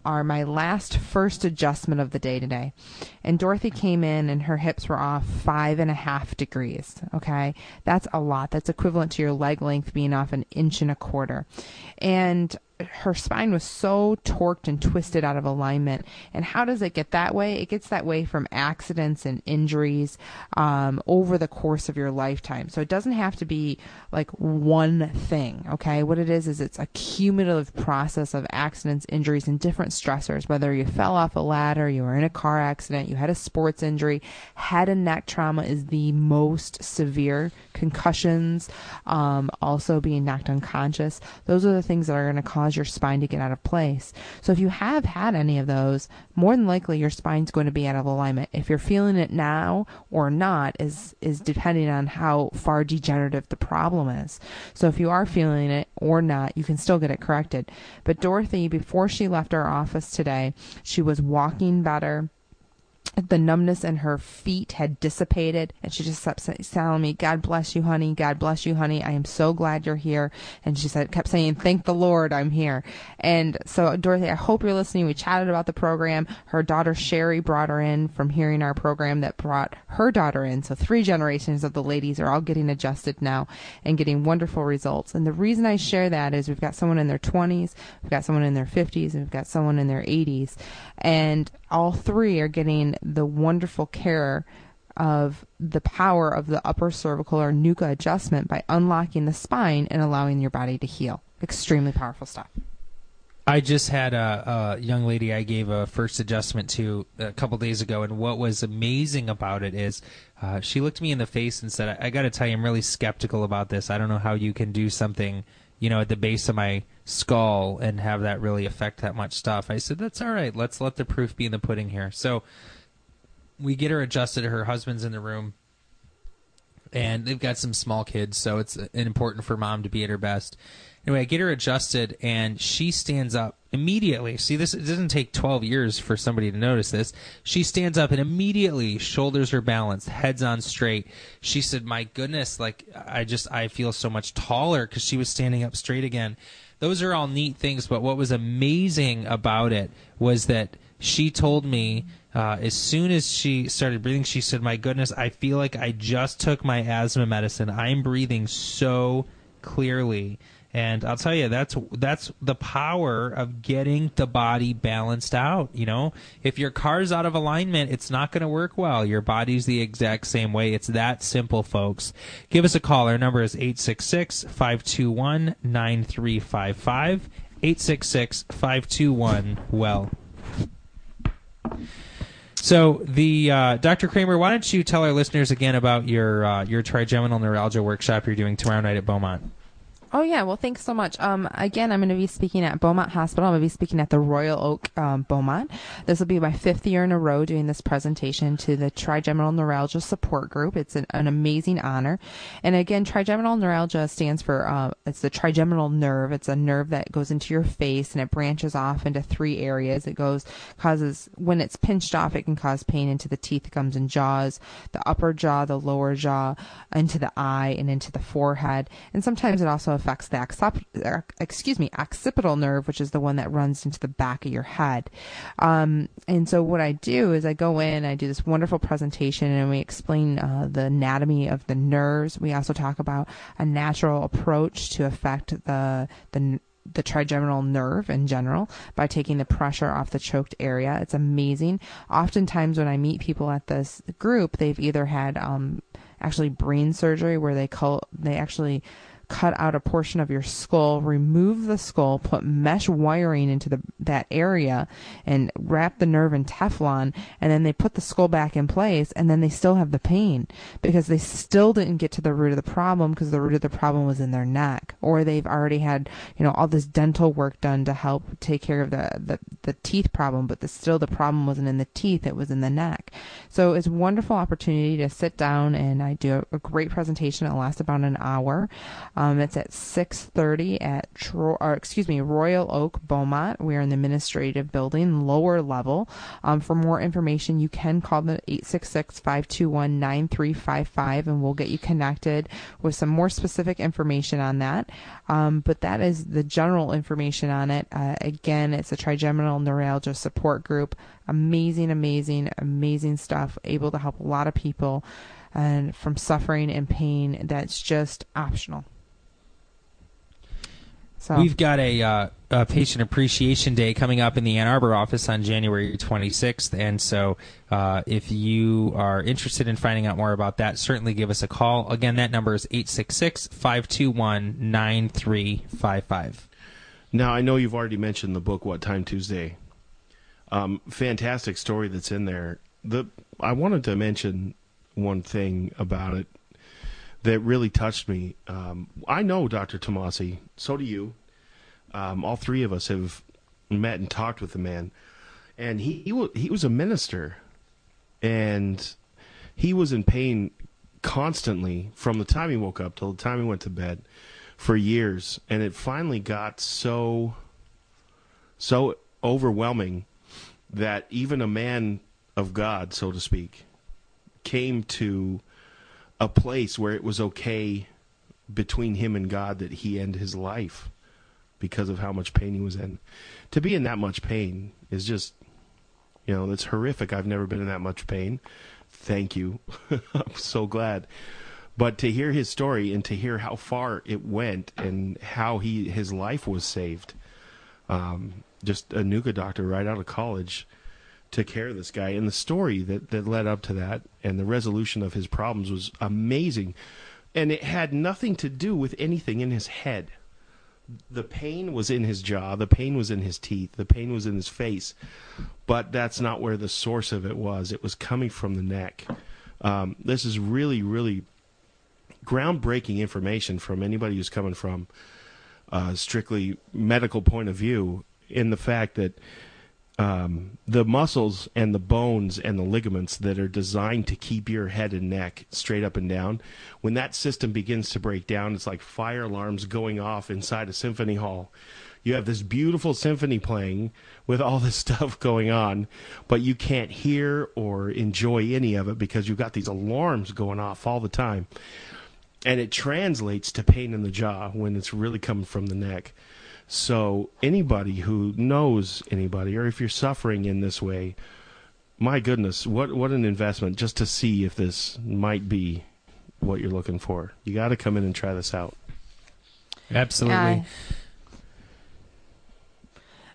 our my last first adjustment of the day today, and Dorothy came in and her hips were off five and a half degrees. Okay, that's a lot. That's equivalent to your leg length being off an inch and a quarter, and her spine was so torqued and twisted out of alignment. And how does it get that way? It gets that way from accidents and injuries um, over the course of your lifetime. So it doesn't have to be like one thing, okay? What it is, is it's a cumulative process of accidents, injuries, and different stressors. Whether you fell off a ladder, you were in a car accident, you had a sports injury, head and neck trauma is the most severe. Concussions, um, also being knocked unconscious. Those are the things that are going to cause cause your spine to get out of place. So if you have had any of those, more than likely your spine's going to be out of alignment. If you're feeling it now or not is is depending on how far degenerative the problem is. So if you are feeling it or not, you can still get it corrected. But Dorothy, before she left our office today, she was walking better the numbness in her feet had dissipated and she just kept telling me god bless you honey. God bless you honey. I am so glad you're here. And she said kept saying thank the lord i'm here. And so dorothy i hope you're listening. We chatted about the program. Her daughter sherry brought her in from hearing our program that brought her daughter in. So three generations of the ladies are all getting adjusted now and getting wonderful results. And the reason i share that is we've got someone in their 20s we've got someone in their 50s and we've got someone in their 80s and all three are getting the wonderful care of the power of the upper cervical or NUCCA adjustment by unlocking the spine and allowing your body to heal. Extremely powerful stuff. I just had a, a, young lady I gave a first adjustment to a couple days ago, and what was amazing about it is uh, she looked me in the face and said, "I, I got to tell you, I'm really skeptical about this. I don't know how you can do something, you know, at the base of my skull and have that really affect that much stuff." I said, "That's all right. Let's let the proof be in the pudding here." So we get her adjusted. Her husband's in the room, and they've got some small kids, so it's important for mom to be at her best. Anyway, I get her adjusted, and she stands up immediately. See, this it doesn't take 12 years for somebody to notice this. She stands up and immediately shoulders are balanced, heads on straight. She said, "My goodness, like I just I feel so much taller because she was standing up straight again." Those are all neat things, but what was amazing about it was that she told me uh, as soon as she started breathing, she said, "My goodness, I feel like I just took my asthma medicine. I'm breathing so clearly." And I'll tell you, that's that's the power of getting the body balanced out. You know, if your car's out of alignment, it's not going to work well. Your body's the exact same way. It's that simple, folks. Give us a call. Our number is 866 521 9355. 866 521 well. So the uh, Dr. Kramer, why don't you tell our listeners again about your uh, your trigeminal neuralgia workshop you're doing tomorrow night at Beaumont? Oh yeah, well thanks so much. Um, again, I'm going to be speaking at Beaumont Hospital. I'm going to be speaking at the Royal Oak um, Beaumont. This will be my fifth year in a row doing this presentation to the Trigeminal Neuralgia Support Group. It's an, an amazing honor. And again, trigeminal neuralgia stands for uh, it's the trigeminal nerve. It's a nerve that goes into your face and it branches off into three areas. It goes causes when it's pinched off, it can cause pain into the teeth, gums, and jaws, the upper jaw, the lower jaw, into the eye, and into the forehead. And sometimes it also affects the accep- excuse me occipital nerve, which is the one that runs into the back of your head. Um, and so what I do is I go in, I do this wonderful presentation, and we explain uh, the anatomy of the nerves. We also talk about a natural approach to affect the the the trigeminal nerve in general by taking the pressure off the choked area. It's amazing. Oftentimes, when I meet people at this group, they've either had um, actually brain surgery where they call they actually cut out a portion of your skull, remove the skull, put mesh wiring into the, that area, and wrap the nerve in Teflon, and then they put the skull back in place, and then they still have the pain because they still didn't get to the root of the problem because the root of the problem was in their neck, or they've already had you know all this dental work done to help take care of the the, the teeth problem, but the, still the problem wasn't in the teeth; it was in the neck. So it's a wonderful opportunity to sit down and I do a, a great presentation. It lasts about an hour. Um, it's at 6:30 at Tro- or excuse me Royal Oak Beaumont. We're in the administrative building, lower level. Um, for more information, you can call the 866-521-9355, and we'll get you connected with some more specific information on that. Um, but that is the general information on it. Uh, again, it's a trigeminal neuralgia support group. Amazing, amazing, amazing stuff. Able to help a lot of people and from suffering and pain that's just optional. So. We've got a, uh, a, patient appreciation day coming up in the Ann Arbor office on January 26th, and so uh, if you are interested in finding out more about that, certainly give us a call. Again, that number is 866-521-9355. Now, I know you've already mentioned the book What Time Tuesday. Um, fantastic story that's in there. The I wanted to mention one thing about it that really touched me. Um, I know Dr. Tomasi, so do you. Um, all three of us have met and talked with the man, and he he, w- he was a minister, and he was in pain constantly from the time he woke up till the time he went to bed for years, and it finally got so so overwhelming that even a man of God, so to speak, came to a place where it was okay between him and God that he end his life because of how much pain he was in. To be in that much pain is just, you know, it's horrific. I've never been in that much pain. Thank you. <laughs> I'm so glad. But to hear his story and to hear how far it went and how he his life was saved, um, just a NUCCA doctor right out of college took care of this guy, and the story that that led up to that and the resolution of his problems was amazing, and it had nothing to do with anything in his head. The pain was in his jaw, the pain was in his teeth, the pain was in his face, but that's not where the source of it was. It was coming from the neck. Um, this is really, really groundbreaking information from anybody who's coming from a strictly medical point of view in the fact that um, the muscles and the bones and the ligaments that are designed to keep your head and neck straight up and down, when that system begins to break down, it's like fire alarms going off inside a symphony hall. You have this beautiful symphony playing with all this <laughs> stuff going on, but you can't hear or enjoy any of it because you've got these alarms going off all the time and it translates to pain in the jaw when it's really coming from the neck. So anybody who knows anybody, or if you're suffering in this way, my goodness, what what an investment just to see if this might be what you're looking for. You got to come in and try this out. Absolutely. Yeah.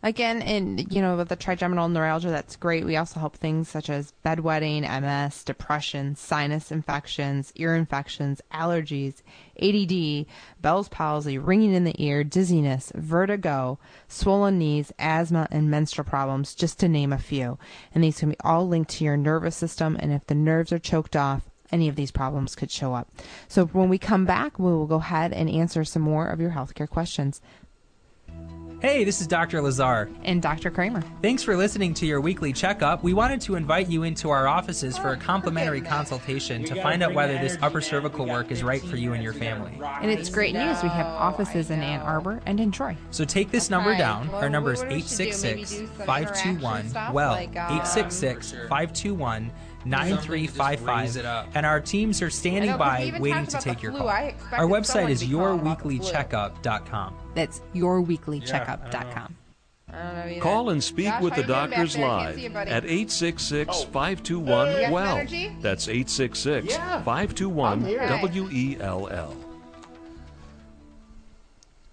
Again, in you know with the trigeminal neuralgia, that's great. We also help things such as bedwetting, MS, depression, sinus infections, ear infections, allergies, ADD, Bell's palsy, ringing in the ear, dizziness, vertigo, swollen knees, asthma, and menstrual problems, just to name a few. And these can be all linked to your nervous system. And if the nerves are choked off, any of these problems could show up. So when we come back, we will go ahead and answer some more of your healthcare questions. Hey, this is Dr. Lazar. And Dr. Kramer. Thanks for listening to your weekly checkup. We wanted to invite you into our offices for a complimentary consultation to find out whether this upper cervical work is right for you and your family. And it's great news. We have offices in Ann Arbor and in Troy. So take this number down. Our number is 866 521 WELL. Uh, 866 521 9355. And our teams are standing by waiting to take your call. Our website is yourweeklycheckup.com. That's yourweeklycheckup.com. Call and speak with the doctors live at 866 521 WELL. That's 866 521 W E L L.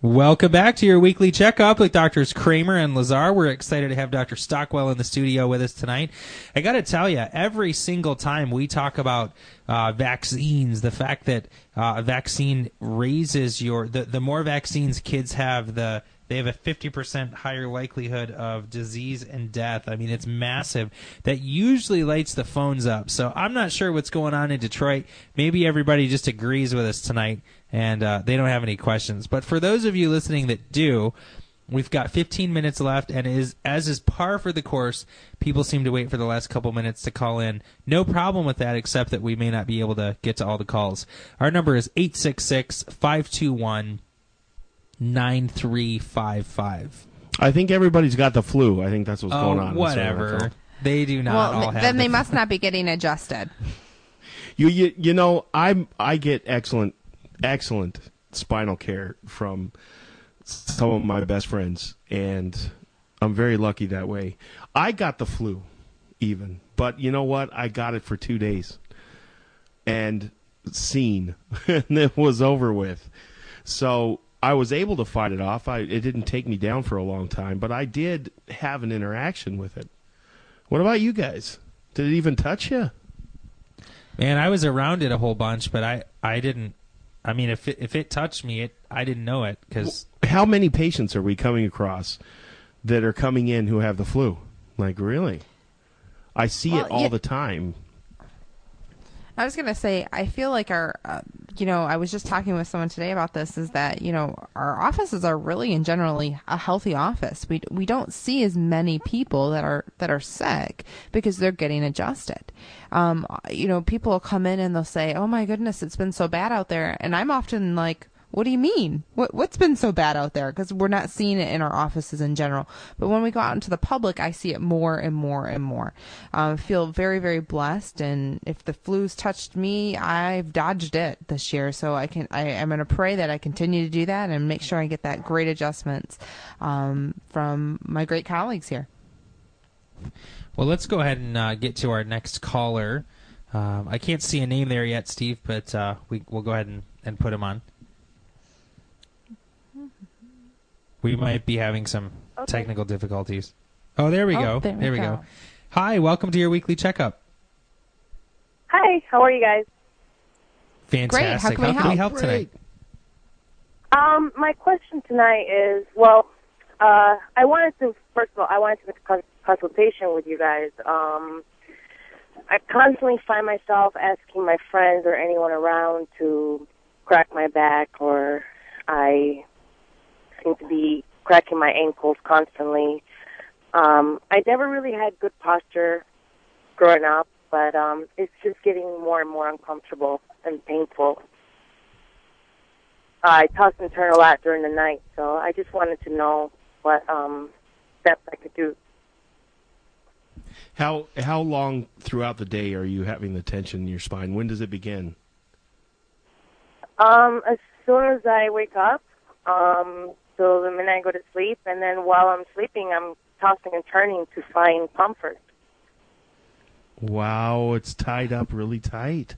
Welcome back to your weekly checkup with Doctors Kramer and Lazar. We're excited to have Dr. Stockwell in the studio with us tonight. I got to tell you, every single time we talk about uh, vaccines, the fact that uh, a vaccine raises your the the more vaccines kids have, the they have a 50% higher likelihood of disease and death. I mean, it's massive. That usually lights the phones up. So I'm not sure what's going on in Detroit. Maybe everybody just agrees with us tonight and uh, they don't have any questions. But for those of you listening that do, we've got 15 minutes left, and is as is par for the course. People seem to wait for the last couple minutes to call in. No problem with that, except that we may not be able to get to all the calls. Our number is 866 521 9355. I think everybody's got the flu. I think that's what's going on. Oh, whatever. They do not well, all th- have then the they must not be getting adjusted. <laughs> You, you you know I I get excellent excellent spinal care from some of my best friends, and I'm very lucky that way. I got the flu, even, but you know what? I got it for two days, and seen, <laughs> and it was over with. So I was able to fight it off. I, it didn't take me down for a long time, but I did have an interaction with it. What about you guys? Did it even touch you? Man, I was around it a whole bunch, but I, I didn't. I mean, if it, if it touched me, it I didn't know it because How many patients are we coming across that are coming in who have the flu? Like, really? I see it all yeah. the time. I was gonna say, I feel like our, uh, you know, I was just talking with someone today about this. Is that you know our offices are really and generally a healthy office. We we don't see as many people that are that are sick because they're getting adjusted. Um, you know, people will come in and they'll say, "Oh my goodness, it's been so bad out there," and I'm often like. What do you mean? What what's been so bad out there? Because we're not seeing it in our offices in general, but when we go out into the public, I see it more and more and more. Um, feel very very blessed, and if the flu's touched me, I've dodged it this year. So I can I am going to pray that I continue to do that and make sure I get that great adjustments um, from my great colleagues here. Well, let's go ahead and uh, get to our next caller. Um, I can't see a name there yet, Steve, but uh, we, we'll go ahead and, and put him on. We might be having some okay. technical difficulties. Oh, there we oh, go. There, there we, go. go. Hi, welcome to your weekly checkup. Hi, how are you guys? Fantastic. Great. How can, how we, help? we help tonight? Um, my question tonight is, well, uh, I wanted to first of all, I wanted to make a consultation with you guys. Um, I constantly find myself asking my friends or anyone around to crack my back, or I seem to be cracking my ankles constantly. Um, I never really had good posture growing up, but um, it's just getting more and more uncomfortable and painful. I toss and turn a lot during the night, so I just wanted to know what um, steps I could do. How how long throughout the day are you having the tension in your spine? When does it begin? Um, as soon as I wake up, um, so the minute I go to sleep, and then while I'm sleeping, I'm tossing and turning to find comfort. Wow, it's tied up really tight.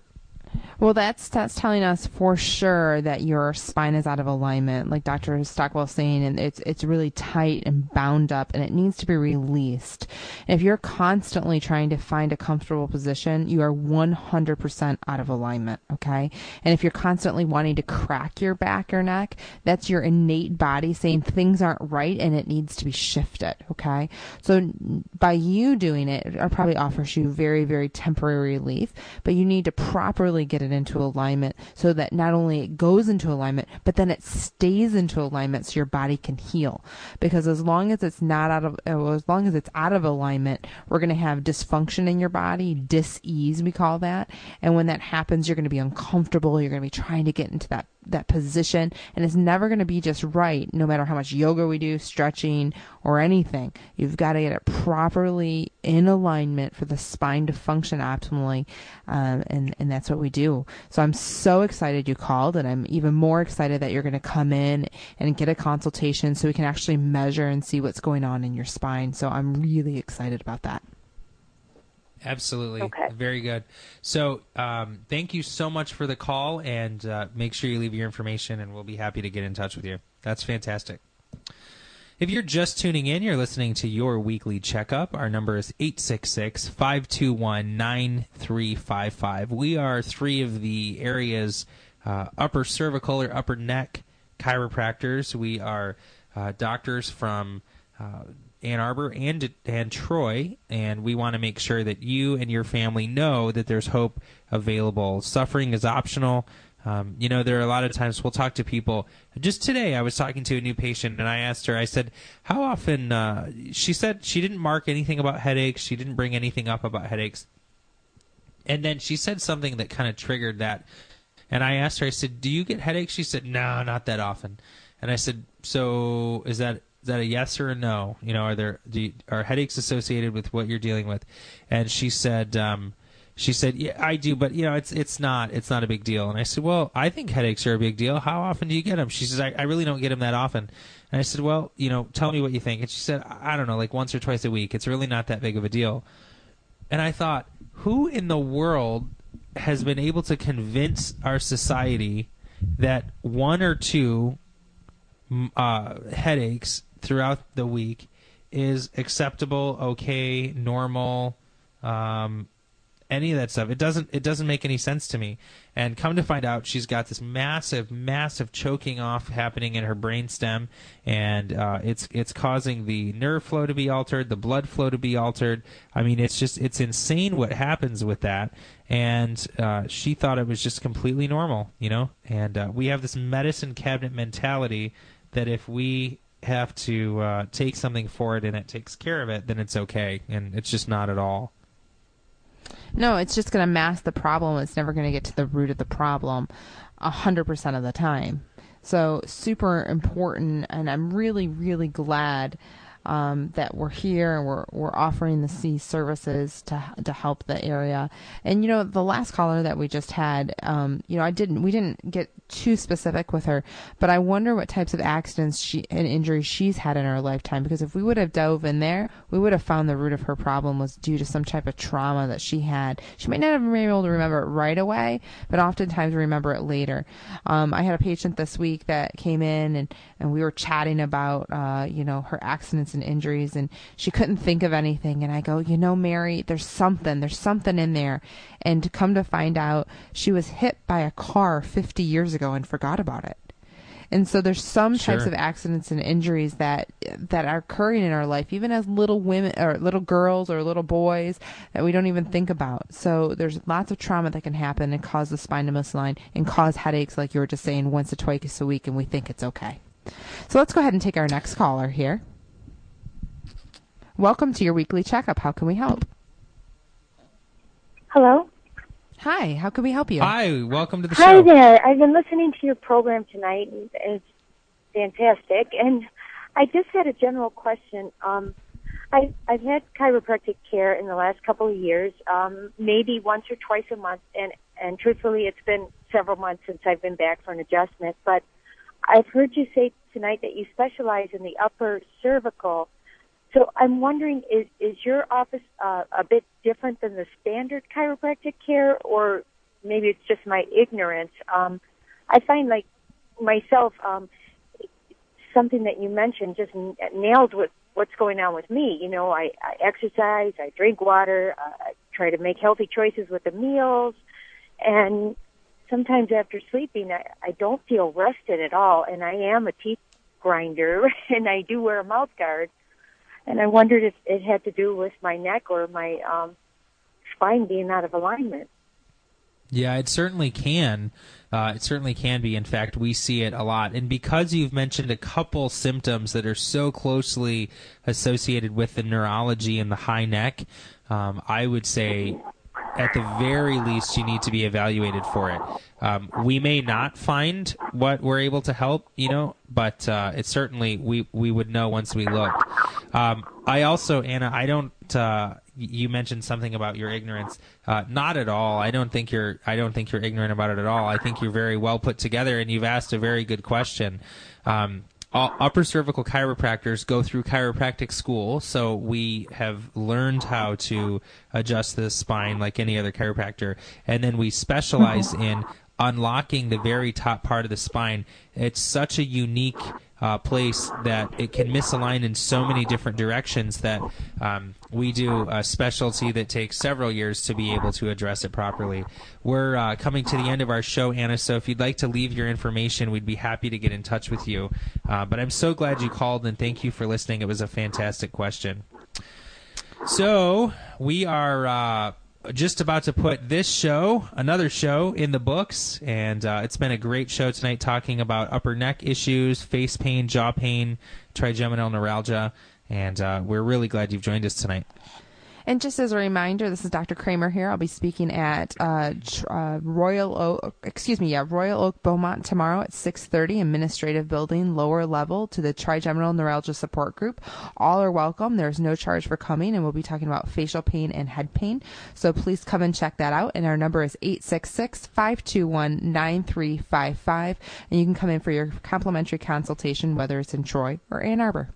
Well, that's that's telling us for sure that your spine is out of alignment, like Dr. Stockwell saying, and it's it's really tight and bound up, and it needs to be released. And if you're constantly trying to find a comfortable position, you are 100% out of alignment. Okay, and if you're constantly wanting to crack your back or neck, that's your innate body saying things aren't right and it needs to be shifted. Okay, so by you doing it, it probably offers you very very temporary relief, but you need to properly get it into alignment so that not only it goes into alignment, but then it stays into alignment so your body can heal. Because as long as it's not out of, uh, as long as it's out of alignment, we're going to have dysfunction in your body, dis-ease we call that. And when that happens, you're going to be uncomfortable. You're going to be trying to get into that that position and it's never going to be just right no matter how much yoga we do stretching or anything. You've got to get it properly in alignment for the spine to function optimally um, and and that's what we do. So i'm so excited you called and i'm even more excited that you're going to come in and get a consultation so we can actually measure and see what's going on in your spine. So i'm really excited about that Absolutely. Okay. Very good. So, um, thank you so much for the call, and uh, make sure you leave your information, and we'll be happy to get in touch with you. That's fantastic. If you're just tuning in, you're listening to your weekly checkup. Our number is 866 521 9355. We are three of the area's uh, upper cervical or upper neck chiropractors. We are uh, doctors from uh, Ann Arbor and and Troy, and we want to make sure that you and your family know that there's hope available. Suffering is optional. Um, you know, there are a lot of times we'll talk to people. Just today, I was talking to a new patient, and I asked her. I said, "How often?" Uh, she said she didn't mark anything about headaches. She didn't bring anything up about headaches. And then she said something that kind of triggered that. And I asked her. I said, "Do you get headaches?" She said, "No, not that often." And I said, "So is that is that a yes or a no? You know, are there you, are headaches associated with what you're dealing with? And she said, um, she said, yeah, I do, but you know, it's it's not it's not a big deal. And I said, well, I think headaches are a big deal. How often do you get them? She says, I, I really don't get them that often. And I said, well, you know, tell me what you think. And she said, I don't know, like once or twice a week. It's really not that big of a deal. And I thought, who in the world has been able to convince our society that one or two uh, headaches throughout the week is acceptable, okay, normal, um, any of that stuff. It doesn't it doesn't make any sense to me. And come to find out, she's got this massive, massive choking off happening in her brain stem, and uh, it's it's causing the nerve flow to be altered, the blood flow to be altered. I mean, it's just it's insane what happens with that. And uh, she thought it was just completely normal, you know. And uh, we have this medicine cabinet mentality that if we have to uh, take something for it and it takes care of it, then it's okay. And it's just not at all. No, it's just going to mask the problem. It's never going to get to the root of the problem a 100% of the time. So super important, and I'm really, really glad um, that we're here and we're we're offering these services to to help the area. And you know, the last caller that we just had, um, you know, I didn't we didn't get too specific with her, but I wonder what types of accidents she and injuries she's had in her lifetime. Because if we would have dove in there, we would have found the root of her problem was due to some type of trauma that she had. She might not have been able to remember it right away, but oftentimes remember it later. Um, I had a patient this week that came in and and we were chatting about uh, you know her accidents and injuries, and she couldn't think of anything. And I go, you know, Mary, there's something, there's something in there. And to come to find out, she was hit by a car 50 years ago and forgot about it. And so there's some sure. types of accidents and injuries that that are occurring in our life, even as little women or little girls or little boys that we don't even think about. So there's lots of trauma that can happen and cause the spine to misalign and cause headaches, like you were just saying, once or twice a week, and we think it's okay. So let's go ahead and take our next caller here. Welcome to your weekly checkup. How can we help? Hello. Hi, how can we help you? Hi, welcome to the Hi show. Hi there. I've been listening to your program tonight. And it's fantastic. And I just had a general question. Um, I, I've had chiropractic care in the last couple of years, um, maybe once or twice a month, and and truthfully, it's been several months since I've been back for an adjustment. But I've heard you say tonight that you specialize in the upper cervical so I'm wondering, is is your office uh, a bit different than the standard chiropractic care, or maybe it's just my ignorance? Um, I find like myself, um, something that you mentioned just nailed what what's going on with me. You know, I, I exercise, I drink water, uh, I try to make healthy choices with the meals, and sometimes after sleeping, I, I don't feel rested at all, and I am a teeth grinder, <laughs> and I do wear a mouth guard and I wondered if it had to do with my neck or my um, spine being out of alignment. Yeah, it certainly can. Uh, it certainly can be. In fact, we see it a lot. And because you've mentioned a couple symptoms that are so closely associated with the neurology and the high neck, um, I would say at the very least, you need to be evaluated for it. Um, we may not find what we're able to help, you know, but uh, it certainly we we would know once we looked. Um, I also, Anna, I don't. Uh, you mentioned something about your ignorance. Uh, not at all. I don't think you're. I don't think you're ignorant about it at all. I think you're very well put together, and you've asked a very good question. Um, upper cervical chiropractors go through chiropractic school, so we have learned how to adjust the spine like any other chiropractor, and then we specialize mm-hmm. in unlocking the very top part of the spine. It's such a unique uh, place that it can misalign in so many different directions that um, we do a specialty that takes several years to be able to address it properly. We're uh, coming to the end of our show, Anna, so if you'd like to leave your information, we'd be happy to get in touch with you. Uh, but I'm so glad you called and thank you for listening. It was a fantastic question. So we are uh, just about to put this show, another show, in the books, and uh, it's been a great show tonight talking about upper neck issues, face pain, jaw pain, trigeminal neuralgia, and uh, we're really glad you've joined us tonight. And just as a reminder, this is Dr. Kramer here. I'll be speaking at uh, uh, Royal Oak, excuse me, yeah, Royal Oak Beaumont tomorrow at 6:30, Administrative Building, lower level, to the Trigeminal Neuralgia Support Group. All are welcome. There's no charge for coming, and we'll be talking about facial pain and head pain. So please come and check that out. And our number is 866-521-9355, and you can come in for your complimentary consultation, whether it's in Troy or Ann Arbor.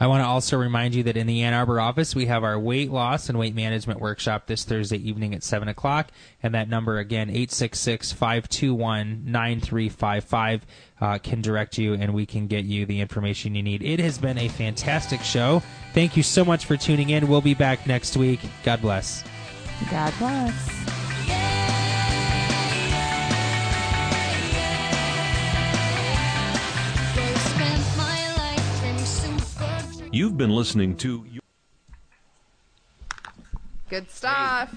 I want to also remind you that in the Ann Arbor office, we have our weight loss and weight management workshop this Thursday evening at 7 o'clock. And that number, again, 866 521 9355, uh, can direct you and we can get you the information you need. It has been a fantastic show. Thank you so much for tuning in. We'll be back next week. God bless. God bless. You've been listening to. Good stuff.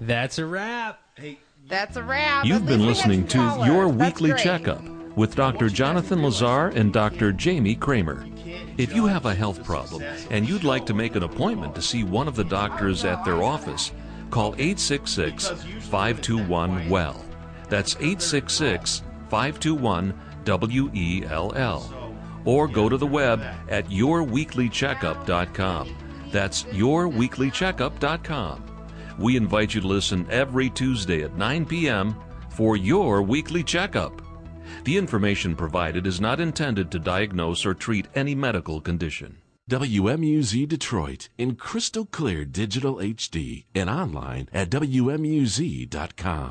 That's a wrap. Hey, That's a wrap. You've been listening to Your Weekly great. Checkup with Dr. Jonathan Lazar and Dr. Jamie Kramer. If you have a health problem and you'd like to make an appointment to see one of the doctors at their office, call 866 521 WELL. That's 866 521 WELL. Or go to the web at yourweeklycheckup.com. That's yourweeklycheckup.com. We invite you to listen every Tuesday at 9 p.m. for your weekly checkup. The information provided is not intended to diagnose or treat any medical condition. WMUZ Detroit in crystal clear digital HD and online at WMUZ.com.